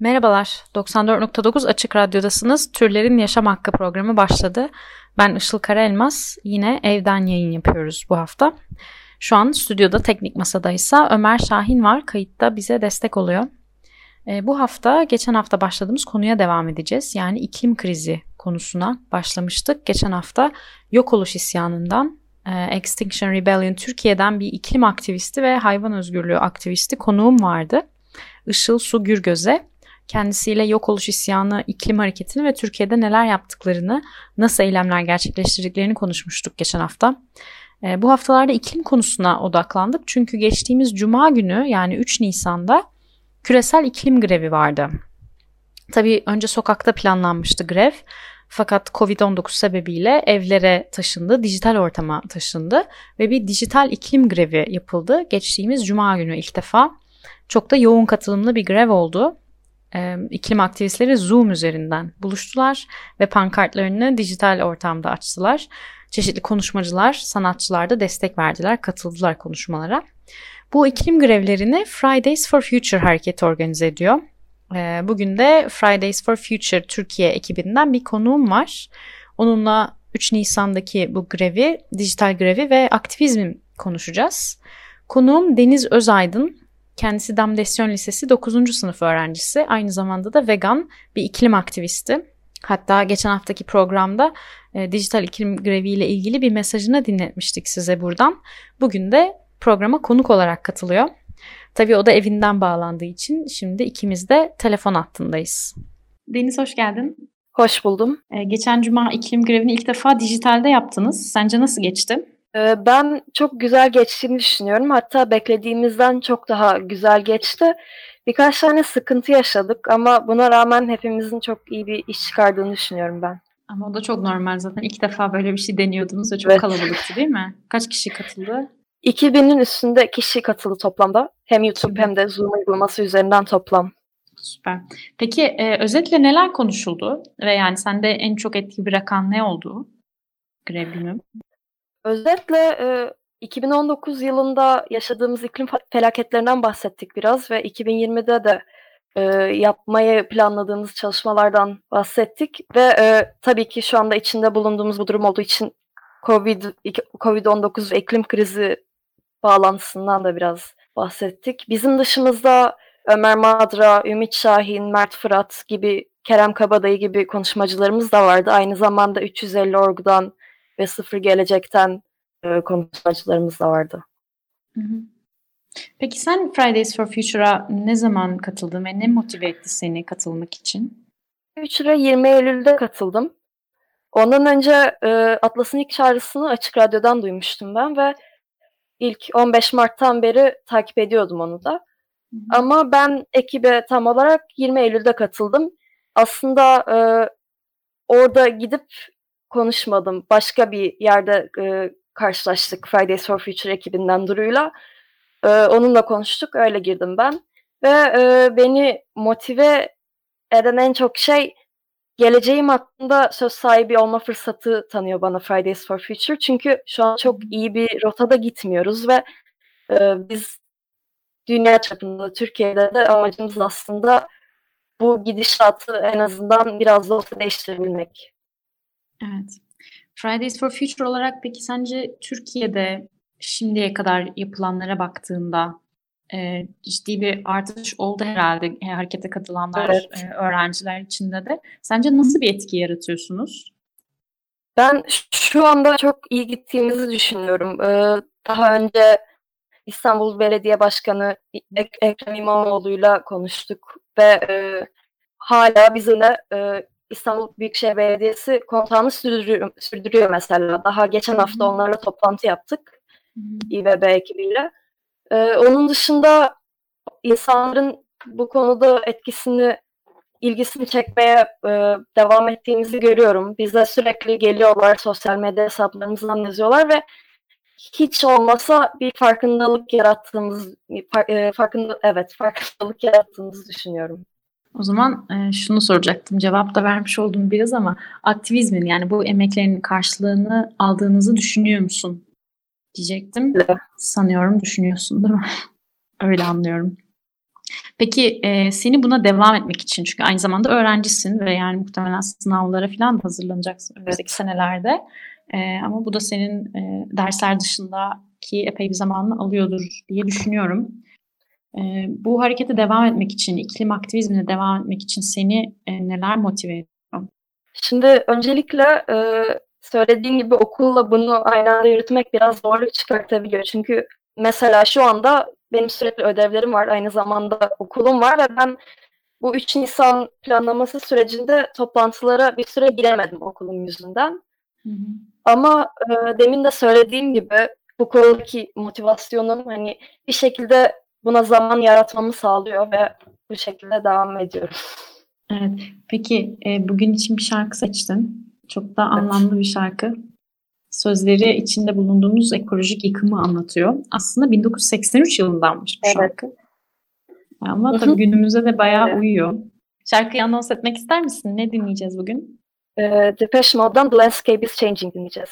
Merhabalar, 94.9 Açık Radyo'dasınız. Türlerin Yaşam Hakkı programı başladı. Ben Işıl Karaelmaz, yine evden yayın yapıyoruz bu hafta. Şu an stüdyoda teknik masadaysa Ömer Şahin var, kayıtta bize destek oluyor. E, bu hafta, geçen hafta başladığımız konuya devam edeceğiz. Yani iklim krizi konusuna başlamıştık. Geçen hafta yok oluş isyanından e, Extinction Rebellion Türkiye'den bir iklim aktivisti ve hayvan özgürlüğü aktivisti konuğum vardı. Işıl Su Gürgöz'e kendisiyle yok oluş isyanı, iklim hareketini ve Türkiye'de neler yaptıklarını, nasıl eylemler gerçekleştirdiklerini konuşmuştuk geçen hafta. E, bu haftalarda iklim konusuna odaklandık çünkü geçtiğimiz cuma günü yani 3 Nisan'da küresel iklim grevi vardı. Tabii önce sokakta planlanmıştı grev. Fakat Covid-19 sebebiyle evlere taşındı, dijital ortama taşındı ve bir dijital iklim grevi yapıldı. Geçtiğimiz cuma günü ilk defa. Çok da yoğun katılımlı bir grev oldu e, iklim aktivistleri Zoom üzerinden buluştular ve pankartlarını dijital ortamda açtılar. Çeşitli konuşmacılar, sanatçılar da destek verdiler, katıldılar konuşmalara. Bu iklim grevlerini Fridays for Future hareketi organize ediyor. E, bugün de Fridays for Future Türkiye ekibinden bir konuğum var. Onunla 3 Nisan'daki bu grevi, dijital grevi ve aktivizmi konuşacağız. Konuğum Deniz Özaydın, Kendisi Damdesyon Lisesi 9. sınıf öğrencisi. Aynı zamanda da vegan bir iklim aktivisti. Hatta geçen haftaki programda e, dijital iklim greviyle ilgili bir mesajını dinletmiştik size buradan. Bugün de programa konuk olarak katılıyor. Tabii o da evinden bağlandığı için şimdi ikimiz de telefon hattındayız. Deniz hoş geldin. Hoş buldum. E, geçen cuma iklim grevini ilk defa dijitalde yaptınız. Sence nasıl geçti? Ee, Ben çok güzel geçtiğini düşünüyorum. Hatta beklediğimizden çok daha güzel geçti. Birkaç tane sıkıntı yaşadık ama buna rağmen hepimizin çok iyi bir iş çıkardığını düşünüyorum ben. Ama o da çok normal zaten. İlk defa böyle bir şey deniyordunuz ve çok Evet. kalabalıktı değil mi? Kaç kişi katıldı? 2000'in üstünde kişi katıldı toplamda. Hem YouTube 2000. hem de Zoom uygulaması üzerinden toplam. Süper. Peki e, özetle neler konuşuldu? Ve yani sende en çok etki bırakan ne oldu? Grev günü. Özetle e, 2019 yılında yaşadığımız iklim fe- felaketlerinden bahsettik biraz ve 2020'de de e, yapmayı planladığımız çalışmalardan bahsettik ve e, tabii ki şu anda içinde bulunduğumuz bu durum olduğu için Covid Covid-19 ve iklim krizi bağlantısından da biraz bahsettik. Bizim dışımızda Ömer Madra, Ümit Şahin, Mert Fırat gibi Kerem Kabadayı gibi konuşmacılarımız da vardı. Aynı zamanda 350 Orgu'dan ve Sıfır Gelecek'ten e, konuşmacılarımız da vardı. Hı hı. Peki sen Fridays for Future'a ne zaman katıldın ve ne motive etti seni katılmak için? 3 lira 20 Eylül'de katıldım. Ondan önce e, Atlas'ın ilk çağrısını Açık Radyo'dan duymuştum ben ve ilk 15 Mart'tan beri takip ediyordum onu da. Hı hı. Ama ben ekibe tam olarak 20 Eylül'de katıldım. Aslında e, orada gidip konuşmadım. Başka bir yerde e, karşılaştık Fridays for Future ekibinden Duru'yla. E, onunla konuştuk, öyle girdim ben. Ve e, beni motive eden en çok şey geleceğim hakkında söz sahibi olma fırsatı tanıyor bana Fridays for Future. Çünkü şu an çok iyi bir rotada gitmiyoruz ve e, biz dünya çapında, Türkiye'de de amacımız aslında bu gidişatı en azından biraz da olsa değiştirebilmek. Evet. Fridays for Future olarak peki sence Türkiye'de şimdiye kadar yapılanlara baktığında e, ciddi bir artış oldu herhalde e, harekete katılanlar, Evet. e, öğrenciler içinde de. Sence nasıl bir etki yaratıyorsunuz? Ben şu anda çok iyi gittiğimizi düşünüyorum. Ee, daha önce İstanbul Belediye Başkanı Ek- Ekrem İmamoğlu'yla konuştuk ve e, hala bizimle e, İstanbul Büyükşehir Belediyesi kontağını sürdürüyor, sürdürüyor mesela. Daha geçen hafta onlarla toplantı yaptık İBB ekibiyle. Ee, onun dışında insanların bu konuda etkisini ilgisini çekmeye e, devam ettiğimizi görüyorum. Bize sürekli geliyorlar sosyal medya hesaplarımızdan yazıyorlar ve hiç olmasa bir farkındalık yarattığımız e, farkında evet farkındalık yarattığımızı düşünüyorum. O zaman e, şunu soracaktım. Cevap da vermiş oldum biraz ama aktivizmin yani bu emeklerinin karşılığını aldığınızı düşünüyor musun? Diyecektim. Evet. Sanıyorum düşünüyorsun değil mi? Öyle anlıyorum. Peki e, seni buna devam etmek için çünkü aynı zamanda öğrencisin ve yani muhtemelen sınavlara falan da hazırlanacaksın önümüzdeki evet. senelerde. E, ama bu da senin e, dersler dışındaki epey bir zamanını alıyordur diye düşünüyorum. E, bu harekete devam etmek için, iklim aktivizmine devam etmek için seni e, neler motive ediyor? Şimdi öncelikle e, söylediğim gibi okulla bunu aynı anda yürütmek biraz zorluk çıkartabiliyor. Çünkü mesela şu anda benim sürekli ödevlerim var. Aynı zamanda okulum var ve ben bu 3 Nisan planlaması sürecinde toplantılara bir süre giremedim okulum yüzünden. Hı hı. Ama e, demin de söylediğim gibi bu konudaki motivasyonum hani bir şekilde buna zaman yaratmamı sağlıyor ve bu şekilde devam ediyorum. Evet. Peki e, bugün için bir şarkı seçtin. Çok da anlamlı bir şarkı. Sözleri içinde bulunduğumuz ekolojik yıkımı anlatıyor. Aslında 1983 yılındanmış bu evet. şarkı. Ama tabii günümüze de bayağı evet. uyuyor. Şarkıyı anons etmek ister misin? Ne dinleyeceğiz bugün? E, Depeche Mode'dan The Landscape is Changing dinleyeceğiz.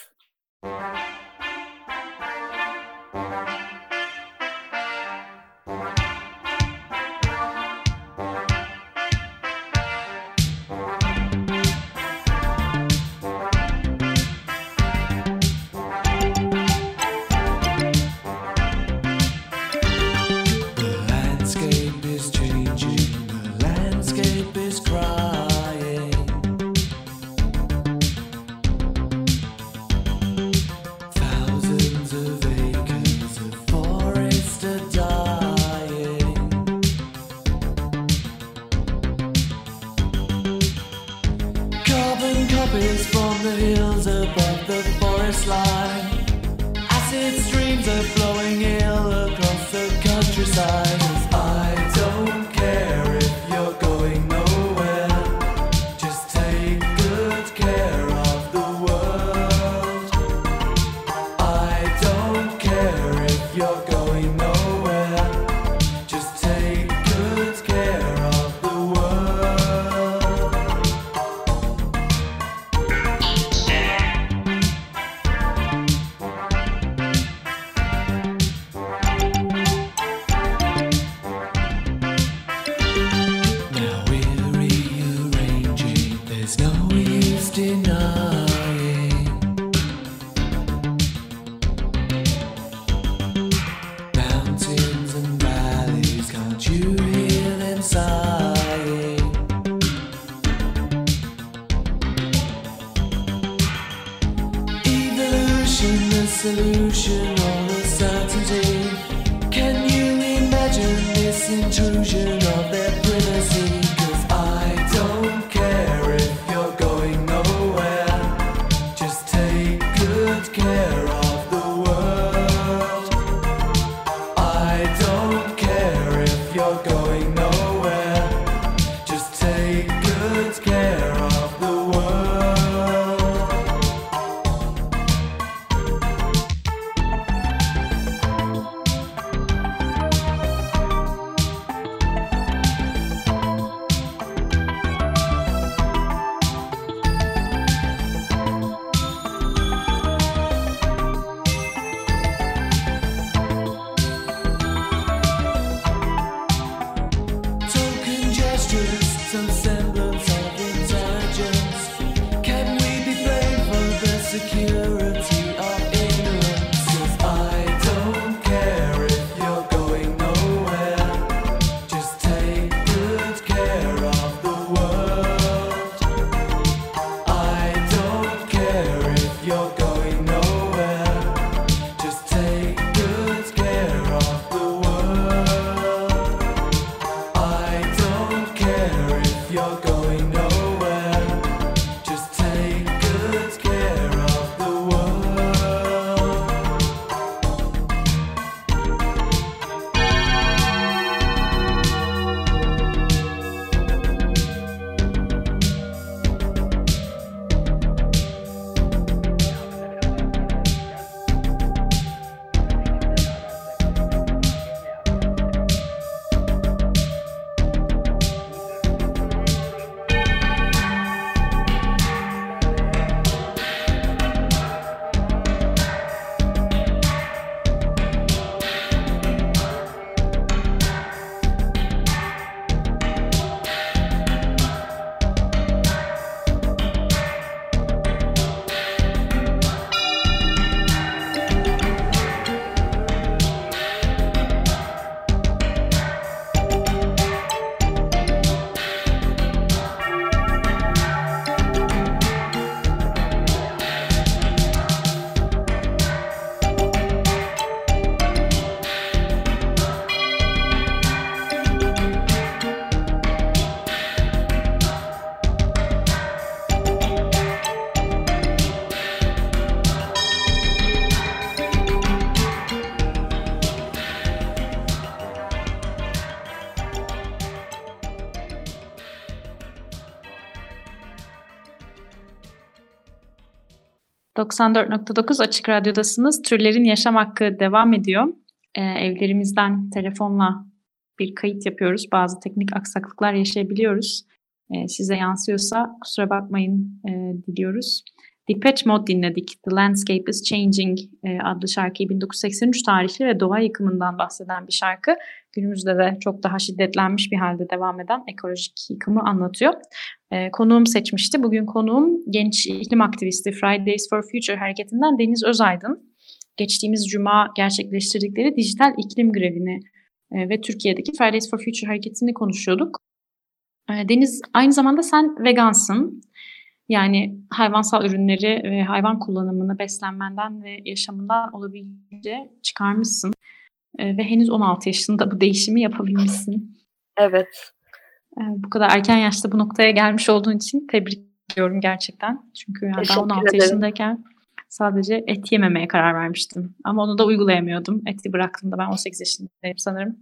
intrusion of that privacy. 94.9 Açık Radyo'dasınız. Türlerin Yaşam Hakkı devam ediyor. Ee, evlerimizden telefonla bir kayıt yapıyoruz. Bazı teknik aksaklıklar yaşayabiliyoruz. Ee, size yansıyorsa kusura bakmayın e, diliyoruz. Depeche Mode dinledik. The Landscape is Changing e, adlı şarkıyı 1983 tarihli ve doğa yıkımından bahseden bir şarkı. Günümüzde de çok daha şiddetlenmiş bir halde devam eden ekolojik yıkımı anlatıyor. E, konuğum seçmişti. Bugün konuğum genç iklim aktivisti Fridays for Future hareketinden Deniz Özaydın. Geçtiğimiz cuma gerçekleştirdikleri dijital iklim grevini e, ve Türkiye'deki Fridays for Future hareketini konuşuyorduk. E, Deniz aynı zamanda sen vegansın. Yani hayvansal ürünleri ve hayvan kullanımını beslenmenden ve yaşamından olabildiğince çıkarmışsın. E, ve henüz 16 yaşında bu değişimi yapabilmişsin. Evet. E, bu kadar erken yaşta bu noktaya gelmiş olduğun için tebrik ediyorum gerçekten. Çünkü yani ben 16 ederim. yaşındayken sadece et yememeye karar vermiştim. Ama onu da uygulayamıyordum. Eti bıraktığımda ben 18 yaşındayım sanırım.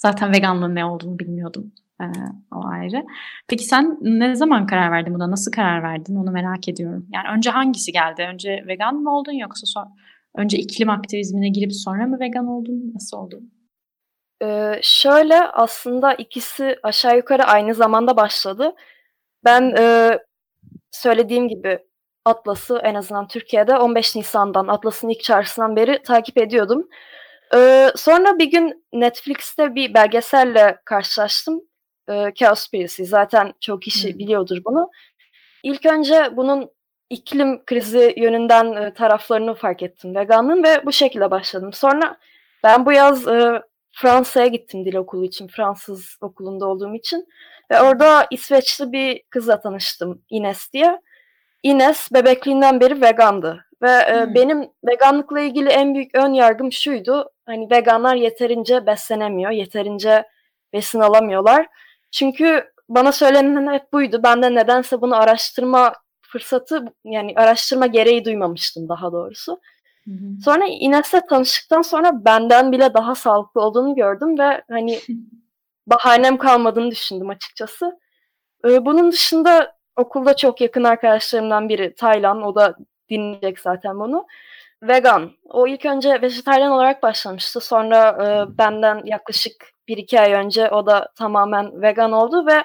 Zaten veganlığın ne olduğunu bilmiyordum. Ee, o ayrı. Peki sen ne zaman karar verdin buna? Nasıl karar verdin? Onu merak ediyorum. Yani önce hangisi geldi? Önce vegan mı oldun yoksa sonra, önce iklim aktivizmine girip sonra mı vegan oldun? Nasıl oldu? Ee, şöyle aslında ikisi aşağı yukarı aynı zamanda başladı. Ben e, söylediğim gibi Atlas'ı en azından Türkiye'de 15 Nisan'dan Atlas'ın ilk çağrısından beri takip ediyordum. Ee, sonra bir gün Netflix'te bir belgeselle karşılaştım. Ee, Cowspiracy. Zaten çok kişi hmm. biliyordur bunu. İlk önce bunun iklim krizi yönünden e, taraflarını fark ettim veganlığın ve bu şekilde başladım. Sonra ben bu yaz e, Fransa'ya gittim dil okulu için, Fransız okulunda olduğum için. Ve orada İsveçli bir kızla tanıştım, Ines diye. Ines bebekliğinden beri vegandı. Ve e, hmm. benim veganlıkla ilgili en büyük ön yargım şuydu. Hani veganlar yeterince beslenemiyor, yeterince besin alamıyorlar. Çünkü bana söylenen hep buydu. Ben de nedense bunu araştırma fırsatı yani araştırma gereği duymamıştım daha doğrusu. Hı hı. Sonra Ines'le tanıştıktan sonra benden bile daha sağlıklı olduğunu gördüm ve hani bahanem kalmadığını düşündüm açıkçası. Ee, bunun dışında okulda çok yakın arkadaşlarımdan biri Taylan, o da dinleyecek zaten bunu. Vegan. O ilk önce vejetaryen olarak başlamıştı. Sonra e, benden yaklaşık bir iki ay önce o da tamamen vegan oldu ve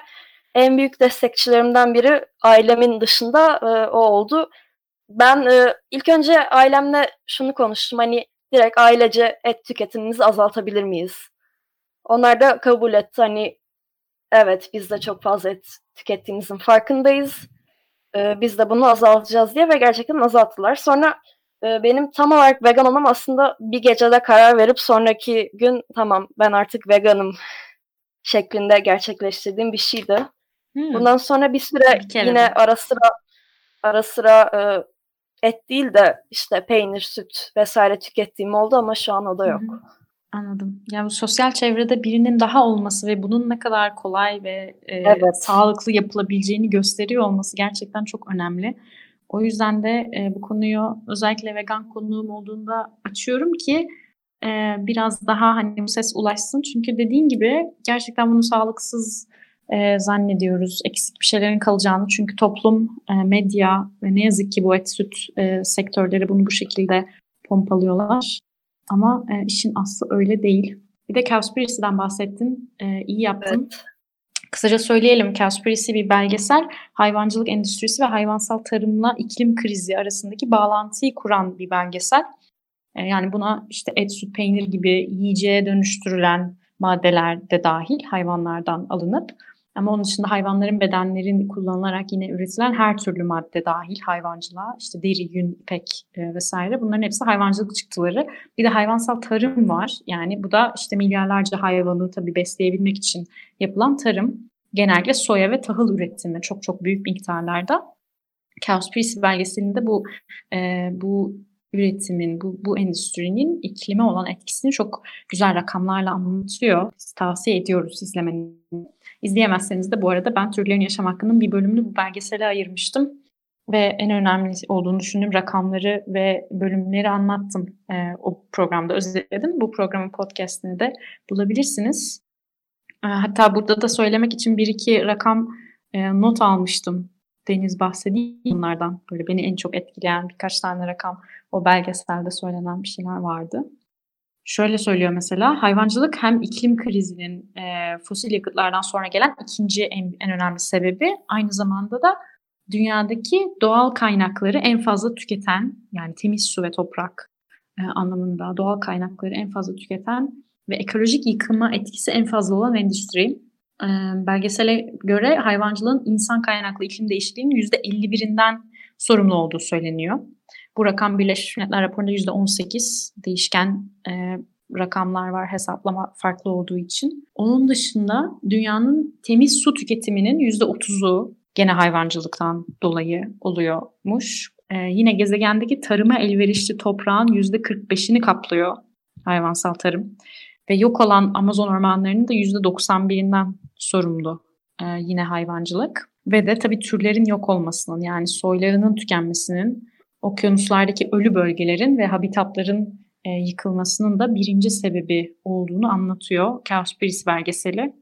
en büyük destekçilerimden biri ailemin dışında e, o oldu. Ben e, ilk önce ailemle şunu konuştum hani direkt ailece et tüketimimizi azaltabilir miyiz? Onlar da kabul etti hani evet biz de çok fazla et tükettiğimizin farkındayız. E, biz de bunu azaltacağız diye ve gerçekten azalttılar. Sonra e, benim tam olarak vegan olmam aslında bir gecede karar verip sonraki gün tamam ben artık veganım şeklinde gerçekleştirdiğim bir şeydi. Hmm. Bundan sonra bir süre bir yine ara sıra ara sıra e, et değil de işte peynir, süt vesaire tükettiğim oldu ama şu an o da yok. Hı-hı. Anladım. Yani bu sosyal çevrede birinin daha olması ve bunun ne kadar kolay ve e, evet. sağlıklı yapılabileceğini gösteriyor olması gerçekten çok önemli. O yüzden de e, bu konuyu özellikle vegan konuğum olduğunda açıyorum ki e, biraz daha hani bu ses ulaşsın. Çünkü dediğin gibi gerçekten bunu sağlıksız e, zannediyoruz. Eksik bir şeylerin kalacağını. Çünkü toplum, e, medya ve ne yazık ki bu et süt e, sektörleri bunu bu şekilde pompalıyorlar. Ama e, işin aslı öyle değil. Bir de Cowspiracy'den bahsettin. E, iyi yaptın. Evet. Kısaca söyleyelim, Cowspiracy bir belgesel, hayvancılık endüstrisi ve hayvansal tarımla iklim krizi arasındaki bağlantıyı kuran bir belgesel. E, yani buna işte et, süt, peynir gibi yiyeceğe dönüştürülen maddeler de dahil hayvanlardan alınıp ama onun dışında hayvanların bedenlerin kullanılarak yine üretilen her türlü madde dahil hayvancılığa işte deri, yün, ipek e, vesaire bunların hepsi hayvancılık çıktıları. Bir de hayvansal tarım var. Yani bu da işte milyarlarca hayvanı tabii besleyebilmek için yapılan tarım. Genellikle soya ve tahıl üretimi çok çok büyük miktarlarda. Cowspiracy belgeselinde bu e, bu üretimin, bu, bu endüstrinin iklime olan etkisini çok güzel rakamlarla anlatıyor. Biz tavsiye ediyoruz izlemeni. İzleyemezseniz de bu arada ben Türlerin Yaşam Hakkı'nın bir bölümünü bu belgesele ayırmıştım. Ve en önemli olduğunu düşündüğüm rakamları ve bölümleri anlattım. E, o programda özetledim. Bu programın podcastini de bulabilirsiniz. E, hatta burada da söylemek için bir iki rakam e, not almıştım. Deniz bahsedeyim bunlardan. Böyle beni en çok etkileyen birkaç tane rakam o belgeselde söylenen bir şeyler vardı. Şöyle söylüyor mesela hayvancılık hem iklim krizinin e, fosil yakıtlardan sonra gelen ikinci en, en önemli sebebi aynı zamanda da dünyadaki doğal kaynakları en fazla tüketen yani temiz su ve toprak e, anlamında doğal kaynakları en fazla tüketen ve ekolojik yıkıma etkisi en fazla olan endüstri. E, belgesele göre hayvancılığın insan kaynaklı iklim değişikliğinin %51'inden sorumlu olduğu söyleniyor. Bu rakam Birleşmiş Milletler raporunda %18 değişken e, rakamlar var hesaplama farklı olduğu için. Onun dışında dünyanın temiz su tüketiminin %30'u gene hayvancılıktan dolayı oluyormuş. Ee, yine gezegendeki tarıma elverişli toprağın %45'ini kaplıyor hayvansal tarım. Ve yok olan Amazon ormanlarının da %91'inden sorumlu ee, yine hayvancılık. Ve de tabii türlerin yok olmasının yani soylarının tükenmesinin, okyanuslardaki ölü bölgelerin ve habitatların e, yıkılmasının da birinci sebebi olduğunu anlatıyor Cowspiracy belgeseli.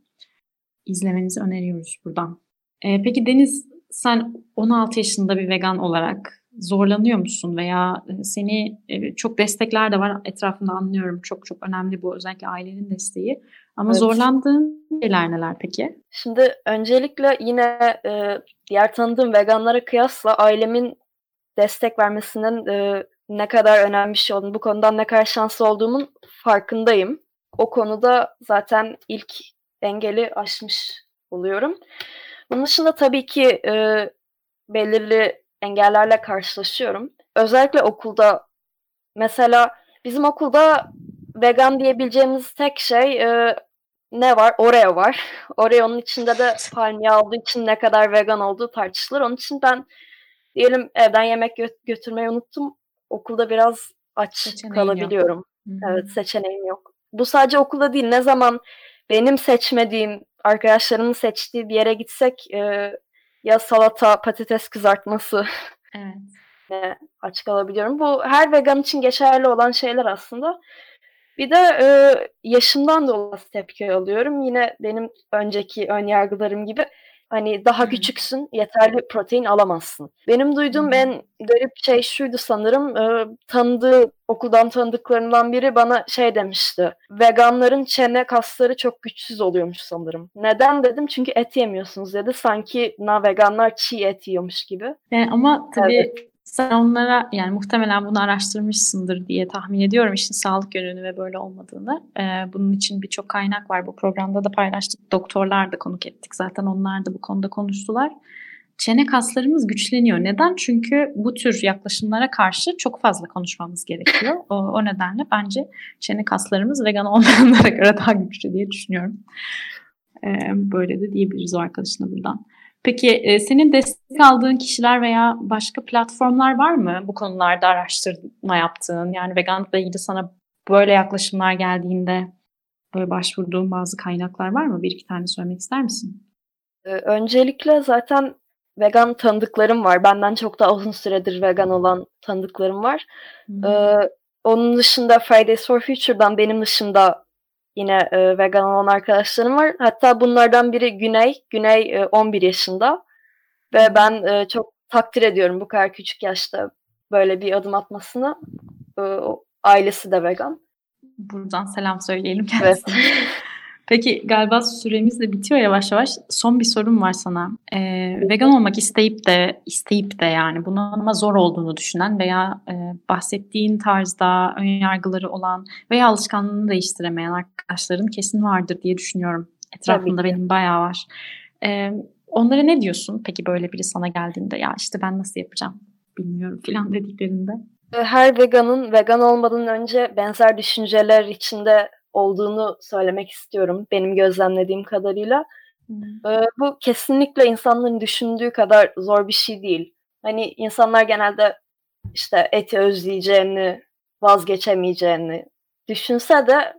İzlemenizi öneriyoruz buradan. E, peki Deniz sen 16 yaşında bir vegan olarak zorlanıyor musun veya e, seni e, çok destekler de var etrafında anlıyorum çok çok önemli bu özellikle ailenin desteği ama evet. zorlandığın şeyler neler peki? Şimdi öncelikle yine e, diğer tanıdığım veganlara kıyasla ailemin destek vermesinin e, ne kadar önemli bir şey olduğunu, bu konudan ne kadar şanslı olduğumun farkındayım. O konuda zaten ilk engeli aşmış oluyorum. Bunun dışında tabii ki e, belirli engellerle karşılaşıyorum. Özellikle okulda mesela bizim okulda vegan diyebileceğimiz tek şey e, ne var? Oreo var. Oreo'nun içinde de palmiye olduğu için ne kadar vegan olduğu tartışılır. Onun için ben diyelim evden yemek gö- götürmeyi unuttum. Okulda biraz aç seçeneğin kalabiliyorum. Yok. Evet seçeneğim yok. Bu sadece okulda değil. Ne zaman benim seçmediğim, arkadaşlarımın seçtiği bir yere gitsek e, ya salata, patates kızartması evet. aç kalabiliyorum. Bu her vegan için geçerli olan şeyler aslında. Bir de e, yaşımdan dolayı tepki alıyorum. Yine benim önceki ön yargılarım gibi Hani daha küçüksün, yeterli protein alamazsın. Benim duyduğum en garip şey şuydu sanırım. E, tanıdığı, okuldan tanıdıklarından biri bana şey demişti. Veganların çene kasları çok güçsüz oluyormuş sanırım. Neden dedim? Çünkü et yemiyorsunuz dedi. Sanki na veganlar çiğ et yiyormuş gibi. Yani ama tabii evet. Sen onlara yani muhtemelen bunu araştırmışsındır diye tahmin ediyorum işin sağlık yönünü ve böyle olmadığını. Ee, bunun için birçok kaynak var. Bu programda da paylaştık. Doktorlar da konuk ettik. Zaten onlar da bu konuda konuştular. Çene kaslarımız güçleniyor. Neden? Çünkü bu tür yaklaşımlara karşı çok fazla konuşmamız gerekiyor. O, o nedenle bence çene kaslarımız vegan olmayanlara göre daha güçlü diye düşünüyorum. Ee, böyle de diyebiliriz o arkadaşına buradan. Peki e, senin destek aldığın kişiler veya başka platformlar var mı bu konularda araştırma yaptığın? Yani veganlıkla ilgili sana böyle yaklaşımlar geldiğinde böyle başvurduğun bazı kaynaklar var mı? Bir iki tane söylemek ister misin? Ee, öncelikle zaten vegan tanıdıklarım var. Benden çok daha uzun süredir vegan olan tanıdıklarım var. Hmm. Ee, onun dışında Fridays for Future'dan benim dışında Yine e, vegan olan arkadaşlarım var. Hatta bunlardan biri Güney. Güney e, 11 yaşında. Ve ben e, çok takdir ediyorum bu kadar küçük yaşta böyle bir adım atmasını. E, o, ailesi de vegan. Buradan selam söyleyelim kendisine. Evet. Peki galiba süremiz de bitiyor yavaş yavaş. Son bir sorum var sana. Ee, vegan olmak isteyip de isteyip de yani bunun ama zor olduğunu düşünen veya e, bahsettiğin tarzda ön yargıları olan veya alışkanlığını değiştiremeyen arkadaşların kesin vardır diye düşünüyorum. Etrafımda benim bayağı var. Ee, onlara ne diyorsun peki böyle biri sana geldiğinde ya işte ben nasıl yapacağım bilmiyorum filan dediklerinde? Her veganın vegan olmadan önce benzer düşünceler içinde olduğunu söylemek istiyorum benim gözlemlediğim kadarıyla. Hmm. Ee, bu kesinlikle insanların düşündüğü kadar zor bir şey değil. Hani insanlar genelde işte eti özleyeceğini, vazgeçemeyeceğini düşünse de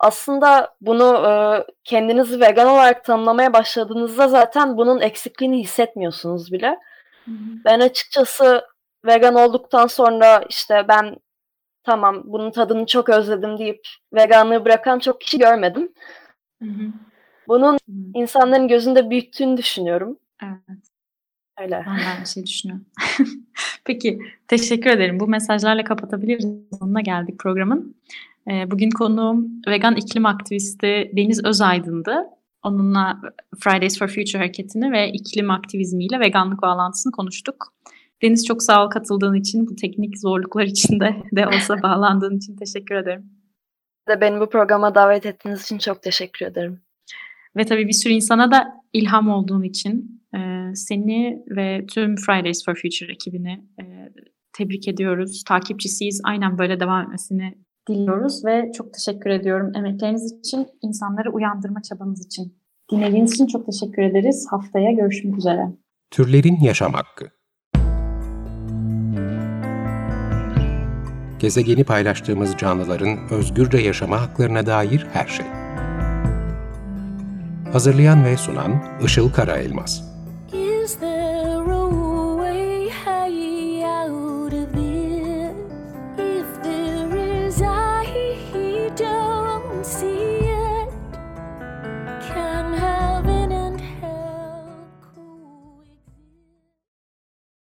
aslında bunu e, kendinizi vegan olarak tanımlamaya başladığınızda zaten bunun eksikliğini hissetmiyorsunuz bile. Hı Ben açıkçası vegan olduktan sonra işte ben tamam bunun tadını çok özledim deyip veganlığı bırakan çok kişi görmedim. Hı hı. Bunun hı. insanların gözünde büyüttüğünü düşünüyorum. Evet. Öyle. Ben de aynı şey düşünüyorum. Peki teşekkür ederim. Bu mesajlarla kapatabiliriz. Sonuna geldik programın. Ee, bugün konuğum vegan iklim aktivisti Deniz Özaydın'dı. Onunla Fridays for Future hareketini ve iklim aktivizmiyle veganlık bağlantısını konuştuk. Deniz çok sağ ol katıldığın için, bu teknik zorluklar içinde de olsa bağlandığın için teşekkür ederim. De beni bu programa davet ettiğiniz için çok teşekkür ederim. Ve tabii bir sürü insana da ilham olduğun için e, seni ve tüm Fridays for Future ekibini e, tebrik ediyoruz. Takipçisiyiz. Aynen böyle devam etmesini diliyoruz ve çok teşekkür ediyorum emekleriniz için, insanları uyandırma çabanız için. Dinlediğiniz için çok teşekkür ederiz. Haftaya görüşmek üzere. Türlerin yaşam hakkı. Gezegeni paylaştığımız canlıların özgürce yaşama haklarına dair her şey. Hazırlayan ve sunan Işıl Karaelmaz.